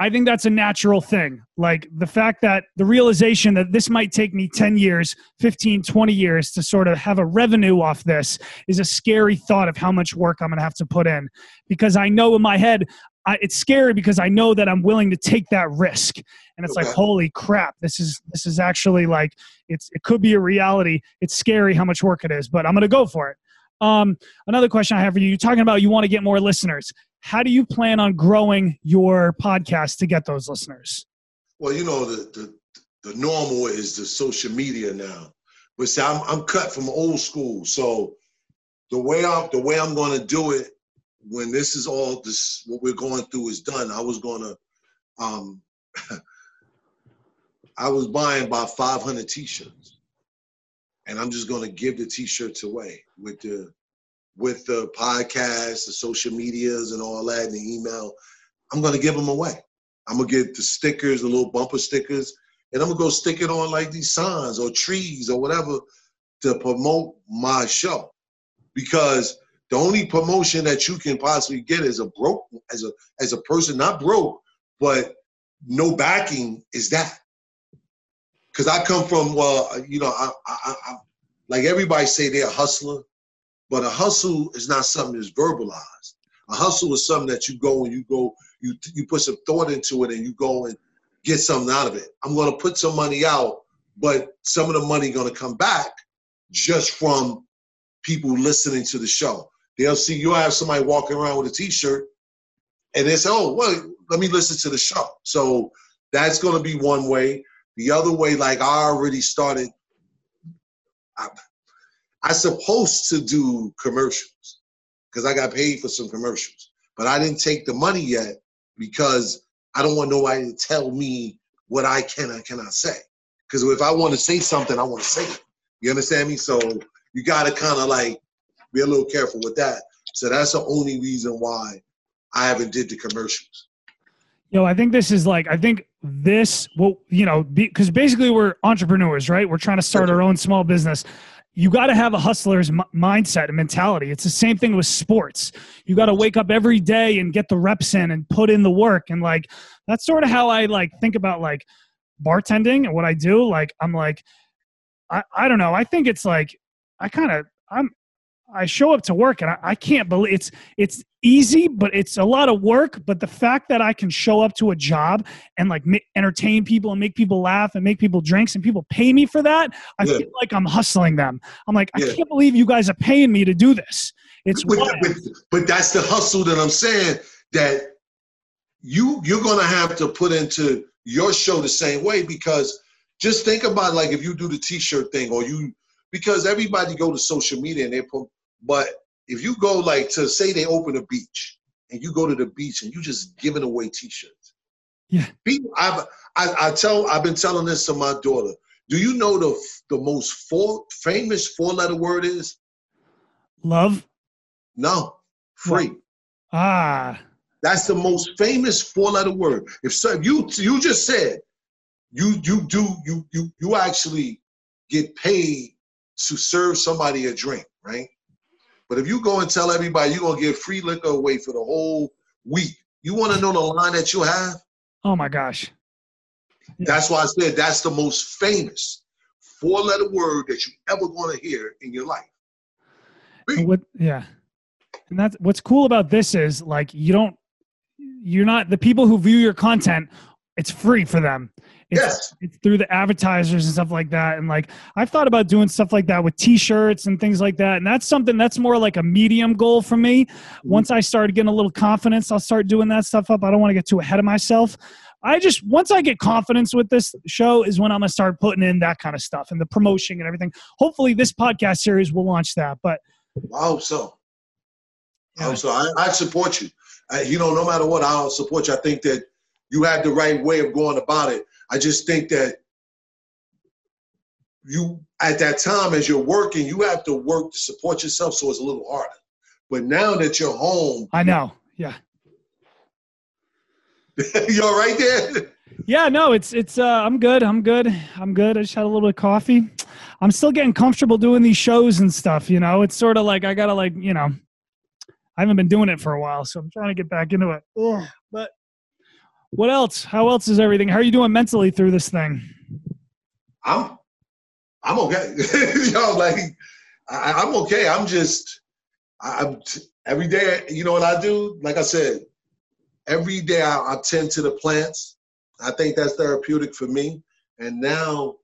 I think that's a natural thing. Like the fact that the realization that this might take me 10 years, 15, 20 years to sort of have a revenue off this is a scary thought of how much work I'm going to have to put in. Because I know in my head, I, it's scary because I know that I'm willing to take that risk. And it's okay. like, holy crap, this is this is actually like it's it could be a reality. It's scary how much work it is, but I'm going to go for it. Um, another question I have for you: You're talking about you want to get more listeners. How do you plan on growing your podcast to get those listeners? Well, you know, the the, the normal is the social media now, but see, I'm I'm cut from old school, so the way I'm the way I'm going to do it when this is all this what we're going through is done. I was to, um, I was buying about 500 t-shirts, and I'm just to give the t-shirts away with the with the podcast, the social medias, and all that, and the email. I'm gonna give them away. I'm gonna get the stickers, the little bumper stickers, and I'm gonna go stick it on like these signs or trees or whatever to promote my show. Because the only promotion that you can possibly get as a broke, as a as a person not broke, but no backing is that. because I come from well, you know, I, I, I like everybody say they're a hustler, but a hustle is not something that's verbalized. A hustle is something that you go and you go, you you put some thought into it and you go and get something out of it. I'm going to put some money out, but some of the money going to come back just from people listening to the show. They'll see you'll have somebody walking around with a T-shirt, and they say, "Oh, well, let me listen to the show." So that's going to be one way. The other way, like I already started, I, I supposed to do commercials because I got paid for some commercials, but I didn't take the money yet because I don't want nobody to tell me what I can and cannot say. Because if I want to say something, I want to say it. You understand me? So you got to kind of like be a little careful with that. So that's the only reason why I haven't did the commercials. Yo, I think this is like I think this well, you know, because basically we're entrepreneurs, right? We're trying to start our own small business you got to have a hustler's m- mindset and mentality. It's the same thing with sports. You got to wake up every day and get the reps in and put in the work. And like, that's sort of how I like think about like bartending and what I do. Like, I'm like, I, I don't know. I think it's like, I kind of, I'm, I show up to work and I, I, can't believe it's it's easy, but it's a lot of work. But the fact that I can show up to a job and like ma- entertain people and make people laugh and make people drinks and people pay me for that, I yeah. feel like I'm hustling them. I'm like, yeah. I can't believe you guys are paying me to do this. It's but, but, but that's the hustle that I'm saying that you you're gonna have to put into your show the same way because just think about like if you do the t-shirt thing or you because everybody go to social media and they put but if you go like to say they open a beach and you go to the beach and you just giving away t-shirts. Yeah. People I've I, I tell I've been telling this to my daughter. Do you know the the most four famous four letter word is? Love? No. Free. Ah. That's the most famous four letter word. If so if you you just said you you do you you you actually get paid to serve somebody a drink, right? But if you go and tell everybody you're gonna give free liquor away for the whole week, you want to know the line that you have? Oh my gosh! That's why I said that's the most famous four-letter word that you ever to hear in your life. What? Yeah, and that's what's cool about this is like you don't, you're not the people who view your content. It's free for them. It's, yes. it's through the advertisers and stuff like that. And like I've thought about doing stuff like that with t-shirts and things like that. And that's something that's more like a medium goal for me. Mm-hmm. Once I start getting a little confidence, I'll start doing that stuff up. I don't want to get too ahead of myself. I just once I get confidence with this show is when I'm gonna start putting in that kind of stuff and the promotion and everything. Hopefully, this podcast series will launch that. But I hope so. I hope so. I, I support you. I, you know, no matter what, I'll support you. I think that you have the right way of going about it. I just think that you at that time as you're working, you have to work to support yourself, so it's a little harder. But now that you're home, I know, yeah. you're right there. Yeah, no, it's it's. uh I'm good. I'm good. I'm good. I just had a little bit of coffee. I'm still getting comfortable doing these shows and stuff. You know, it's sort of like I gotta like you know, I haven't been doing it for a while, so I'm trying to get back into it. Ugh. But what else? How else is everything? How are you doing mentally through this thing? I'm I'm okay. you know, like I, am okay. I'm just I'm every day. You know what I do? Like I said, every day I, I tend to the plants. I think that's therapeutic for me. And now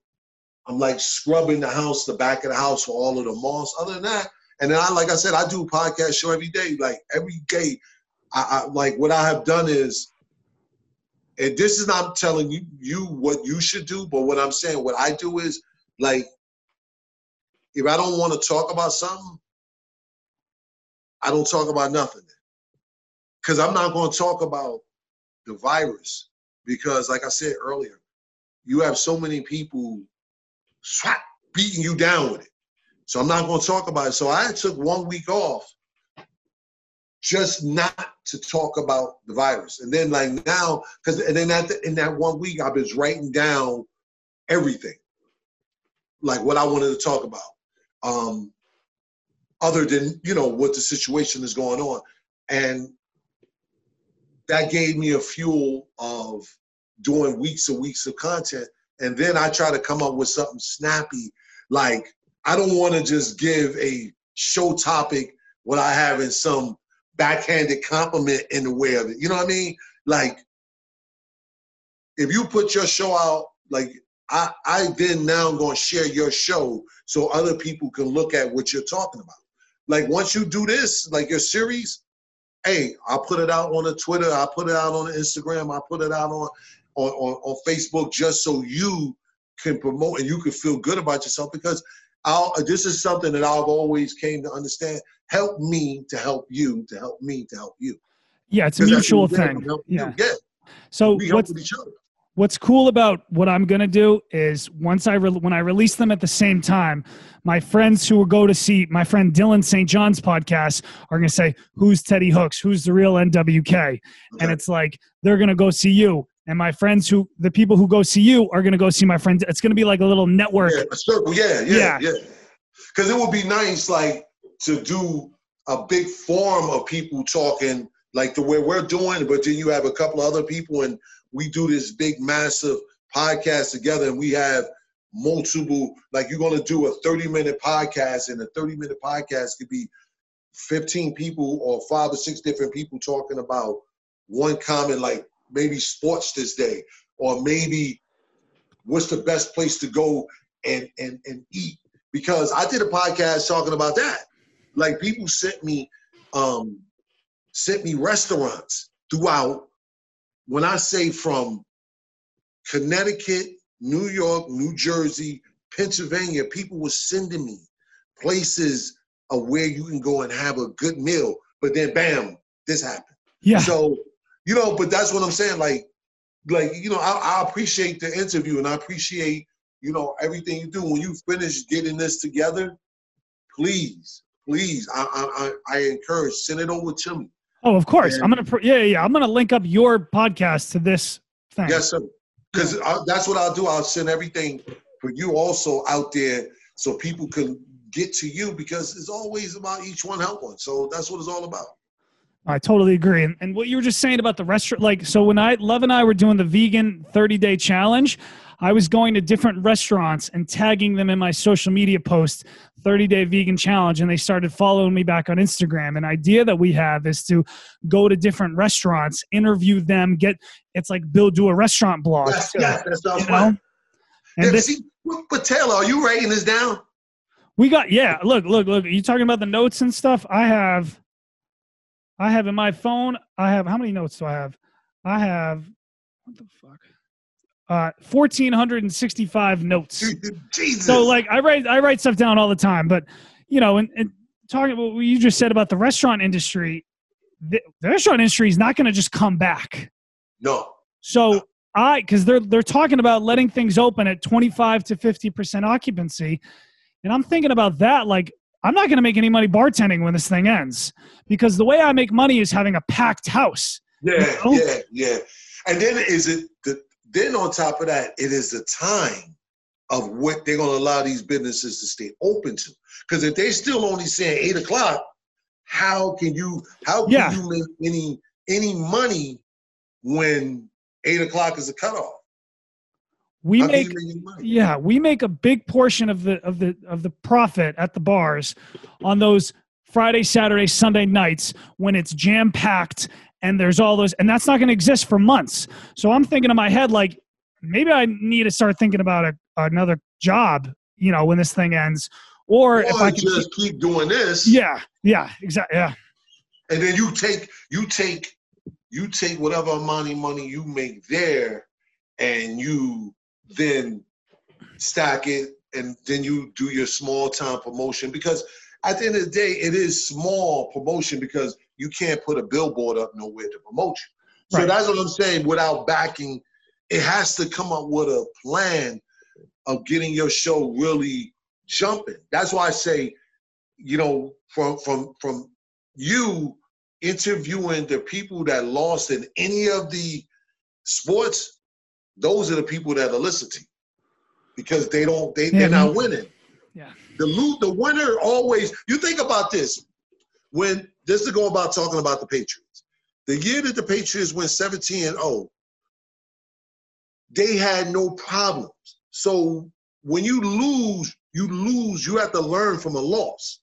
I'm like scrubbing the house, the back of the house for all of the moss. Other than that, and then I, like I said, I do a podcast show every day. Like every day, I, I like what I have done is and this is not telling you you what you should do, but what I'm saying, what I do is like if I don't want to talk about something, I don't talk about nothing. Because I'm not going to talk about the virus. Because, like I said earlier, you have so many people swat, beating you down with it. So I'm not going to talk about it. So I took one week off just not to talk about the virus. And then like now, because and then at the, in that one week, I was writing down everything, like what I wanted to talk about, um, other than you know what the situation is going on, and that gave me a fuel of doing weeks and weeks of content and then I try to come up with something snappy. Like I don't want to just give a show topic what I have in some backhanded compliment in the way of it. You know what I mean? Like if you put your show out, like I, I then now I'm to share your show so other people can look at what you're talking about. Like once you do this, like your series, hey, I'll put it out on the Twitter, I'll put it out on Instagram, I'll put it out on, on, on, on Facebook just so you can promote and you can feel good about yourself because I'll, this is something that I've always came to understand. Help me to help you, to help me to help you. Yeah, it's a mutual thing. Yeah. yeah. So what's, what's cool about what I'm going to do is once I re- when I release them at the same time, my friends who will go to see my friend Dylan St. John's podcast are going to say, "Who's Teddy Hooks? Who's the real NWK?" Okay. And it's like they're going to go see you, and my friends who the people who go see you are going to go see my friends It's going to be like a little network. Yeah, a circle. Yeah, yeah, yeah. Because yeah. it would be nice, like to do a big forum of people talking like the way we're doing, but then you have a couple of other people and we do this big, massive podcast together, and we have multiple. Like you're gonna do a 30 minute podcast, and a 30 minute podcast could be 15 people or five or six different people talking about one common, like maybe sports this day, or maybe what's the best place to go and and and eat. Because I did a podcast talking about that. Like people sent me um sent me restaurants throughout when I say from Connecticut, New York, New Jersey, Pennsylvania, people were sending me places of where you can go and have a good meal. But then, bam, this happened. Yeah. So, you know, but that's what I'm saying. Like, like you know, I, I appreciate the interview and I appreciate you know everything you do. When you finish getting this together, please, please, I I, I encourage send it over to me. Oh, of course. And, I'm gonna. Yeah, yeah. I'm gonna link up your podcast to this thing. Yes, sir. Because that's what I'll do. I'll send everything for you also out there so people can get to you because it's always about each one help one. So that's what it's all about. I totally agree. And, and what you were just saying about the restaurant, like, so when I, Love and I were doing the vegan 30 day challenge, I was going to different restaurants and tagging them in my social media post 30 day vegan challenge and they started following me back on Instagram. An idea that we have is to go to different restaurants, interview them, get it's like build do a restaurant blog. Yes, yes that sounds you know? And yeah, this, see, but Taylor, are you writing this down? We got yeah, look, look, look. Are you talking about the notes and stuff? I have I have in my phone, I have how many notes do I have? I have what the fuck? uh, 1465 notes. Jesus. So like I write I write stuff down all the time, but you know, and, and talking about what you just said about the restaurant industry, the, the restaurant industry is not going to just come back. No. So no. I because they're they're talking about letting things open at 25 to 50 percent occupancy, and I'm thinking about that like. I'm not going to make any money bartending when this thing ends because the way I make money is having a packed house. Yeah, you know? yeah, yeah. And then is it the then on top of that, it is the time of what they're going to allow these businesses to stay open to. Because if they're still only saying eight o'clock, how can you how can yeah. you make any any money when eight o'clock is a cutoff? We how make yeah, we make a big portion of the of the of the profit at the bars on those Friday, Saturday, Sunday nights when it's jam packed and there's all those and that's not going to exist for months. So i'm thinking in my head like maybe i need to start thinking about a, another job you know when this thing ends or, or if i can just keep, keep doing this. Yeah yeah exactly yeah. And then you take you take you take whatever amount of money you make there and you then stack it and then you do your small time promotion because at the end of the day it is small promotion because you can't put a billboard up nowhere to promote you. So right. that's what I'm saying. Without backing, it has to come up with a plan of getting your show really jumping. That's why I say, you know, from from from you interviewing the people that lost in any of the sports, those are the people that are listening. Because they don't they, yeah. they're not winning. Yeah. The loot the winner always you think about this. When just to go about talking about the Patriots. The year that the Patriots went 17 and 0, they had no problems. So when you lose, you lose. You have to learn from a loss.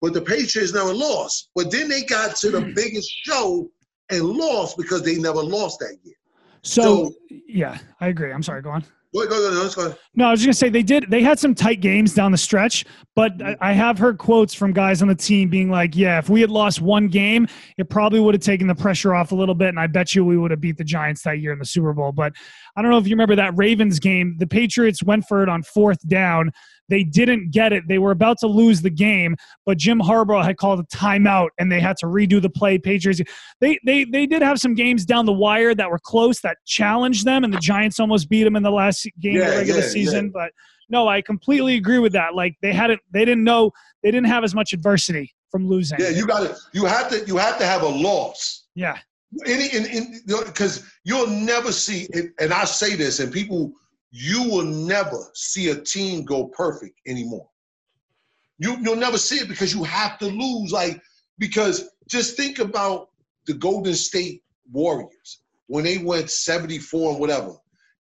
But the Patriots never lost. But then they got to the biggest show and lost because they never lost that year. So, So- yeah, I agree. I'm sorry. Go on. Go, go, go, let's go. No, I was just gonna say they did. They had some tight games down the stretch, but I, I have heard quotes from guys on the team being like, "Yeah, if we had lost one game, it probably would have taken the pressure off a little bit, and I bet you we would have beat the Giants that year in the Super Bowl." But I don't know if you remember that Ravens game. The Patriots went for it on fourth down. They didn't get it. They were about to lose the game, but Jim Harbaugh had called a timeout, and they had to redo the play. Patriots. They they they did have some games down the wire that were close that challenged them, and the Giants almost beat them in the last game of the regular yeah, season. But no, I completely agree with that. Like they hadn't, they didn't know, they didn't have as much adversity from losing. Yeah, you got it. You have to. You have to have a loss. yeah, Any in in because you'll never see. it- And I say this, and people, you will never see a team go perfect anymore. You you'll never see it because you have to lose. Like because just think about the Golden State Warriors when they went 74 and whatever.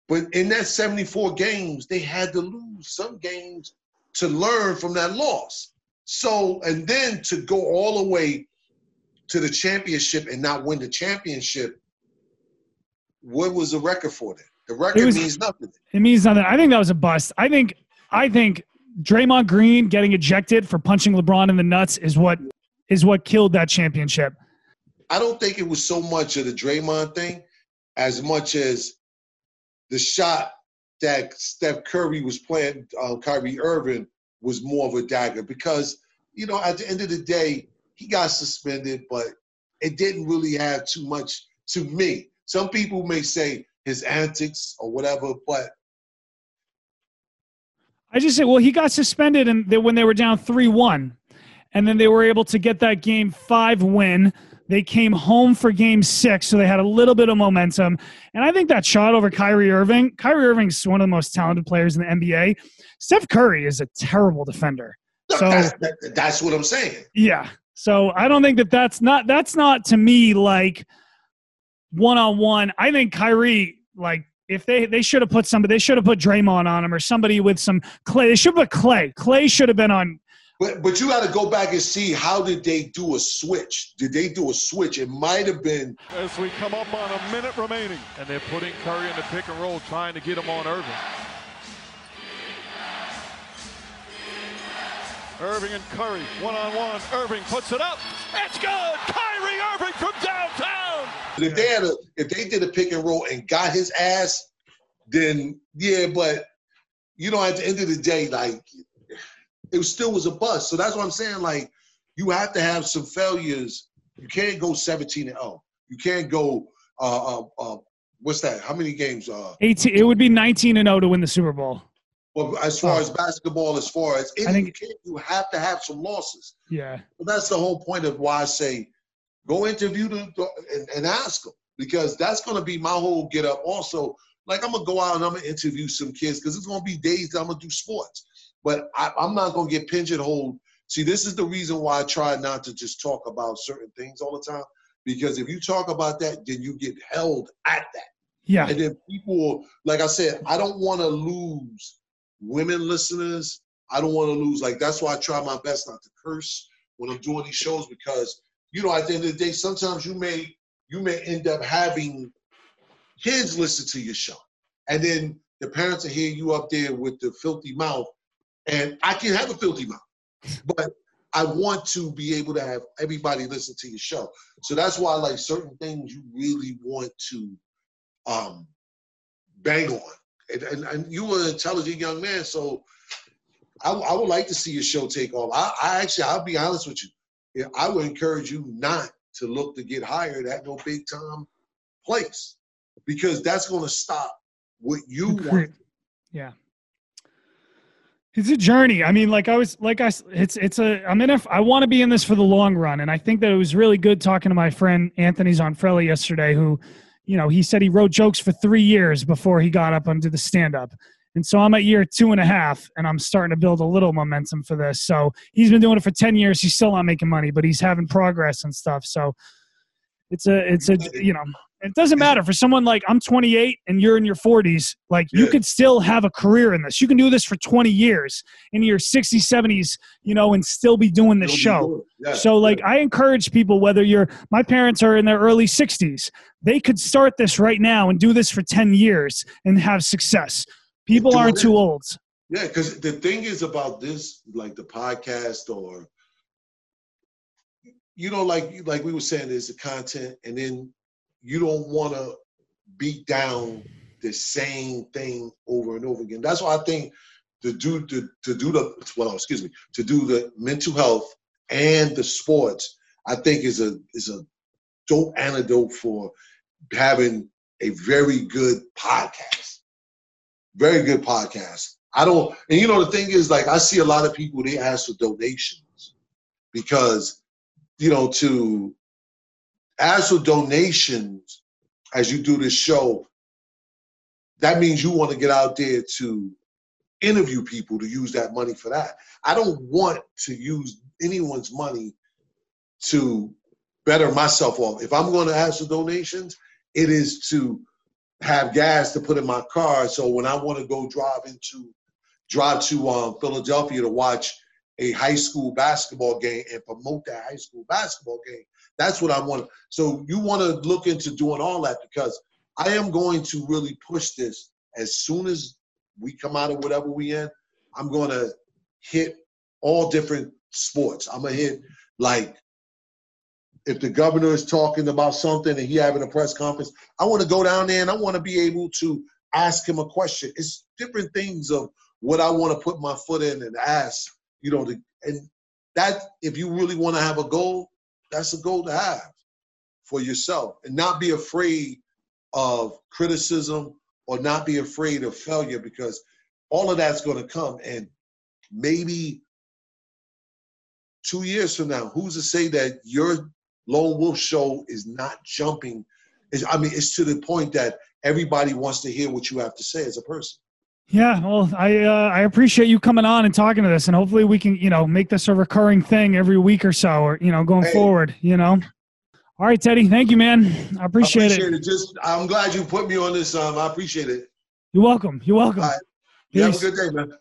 But in that 74 games, they had to lose some games to learn from that loss. So, and then to go all the way to the championship and not win the championship, what was the record for that? The record was- means nothing. it means nothing. I think that was a bust. I think, I think Draymond Green getting ejected for punching LeBron in the nuts is what is what killed that championship. I don't think it was so much of the Draymond thing as much as the shot that Steph Curry was playing, uh, Kyrie Irving was more of a dagger because, you know, at the end of the day, he got suspended, but it didn't really have too much to me. Some people may say his antics or whatever, but I just said, well, he got suspended and they, when they were down three one, and then they were able to get that game five win. They came home for game six, so they had a little bit of momentum. And I think that shot over Kyrie Irving, Kyrie Irving's one of the most talented players in the NBA. Steph Curry is a terrible defender. So- that's, that, that's what I'm saying. Yeah. So I don't think that that's not that's not to me like one on one. I think Kyrie like if they they should have put somebody they should have put Draymond on him or somebody with some Clay. They should have put Clay. Clay should have been on. But but you got to go back and see how did they do a switch? Did they do a switch? It might have been as we come up on a minute remaining. And they're putting Curry in the pick and roll, trying to get him on Irving. Irving and Curry, one on one. Irving puts it up. It's good. Kyrie Irving from downtown. If they had a if they did a pick and roll and got his ass, then yeah. But you know, at the end of the day, like it still was a bust. So that's what I'm saying. Like you have to have some failures. You can't go 17 and 0. You can't go. Uh, uh, uh, what's that? How many games? Uh, 18 it would be 19 and 0 to win the Super Bowl. well, as far as basketball, as far as I any, think- you, you have to have some losses. Yeah. But that's the whole point of why I say go interview them and, and ask them because that's going to be my whole get up. Also, like I'm gonna go out and I'm gonna interview some kids because it's gonna be days that I'm gonna do sports, but I, I'm not gonna get pinched pigeonholed. See, this is the reason why I try not to just talk about certain things all the time because if you talk about that, then you get held at that. Yeah. And then people, like I said, I don't want to lose women listeners. I don't want to lose. Like that's why I try my best not to curse when I'm doing these shows because you know at the end of the day, sometimes you may you may end up having kids listen to your show, and then the parents are hear you up there with the filthy mouth, and I can have a filthy mouth, but I want to be able to have everybody listen to your show. So that's why like certain things you really want to um, bang on. And, and, and you were an intelligent young man, so I, I would like to see your show take off. I, I actually, I'll be honest with you, I would encourage you not to look to get hired at no big time place because that's going to stop what you want. Yeah. It's a journey. I mean, like I was, like I, it's, it's a, I'm in it. I want to be in this for the long run. And I think that it was really good talking to my friend Anthony Zonfrelli yesterday, who, you know, he said he wrote jokes for three years before he got up onto the stand up. And so I'm at year two and a half and I'm starting to build a little momentum for this. So he's been doing it for 10 years. He's still not making money, but he's having progress and stuff. So It's a, it's a, you know, it doesn't matter for someone like I'm 28 and you're in your 40s. Like you could still have a career in this. You can do this for 20 years in your 60s, 70s, you know, and still be doing this show. Yeah. So, like, I encourage people, whether you're, my parents are in their early 60s, they could start this right now and do this for 10 years and have success. People aren't it. too old. Yeah, because the thing is about this, like the podcast or you know, like like we were saying, there's the content, and then you don't want to beat down the same thing over and over again. That's why I think to do to, to do the well, excuse me, to do the mental health and the sports, I think is a is a dope antidote for having a very good podcast. Very good podcast. I don't, and you know, the thing is, like, I see a lot of people, they ask for donations because, you know, to ask for donations as you do this show, that means you want to get out there to interview people to use that money for that. I don't want to use anyone's money to better myself off. If I'm going to ask for donations, it is to have gas to put in my car. So when I want to go drive into drive to um, Philadelphia to watch a high school basketball game and promote that high school basketball game, that's what I want. So you want to look into doing all that because I am going to really push this as soon as we come out of whatever we in. I'm going to hit all different sports. I'm gonna hit like if the governor is talking about something and he having a press conference, I want to go down there and I want to be able to ask him a question. It's different things of what I want to put my foot in and ask, you know, to, and that if you really want to have a goal, that's a goal to have for yourself and not be afraid of criticism or not be afraid of failure because all of that's going to come and maybe two years from now, who's to say that your Lone Wolf show is not jumping? Is I mean, it's to the point that everybody wants to hear what you have to say as a person. Yeah, well, I uh, I appreciate you coming on and talking to this, and hopefully we can you know make this a recurring thing every week or so, or you know going Hey. forward. You know. All right, Teddy. Thank you, man. I I appreciate, it. Just, I'm glad you put me on this. Um, I appreciate it. You're welcome. You're welcome. Right. You have a good day, man.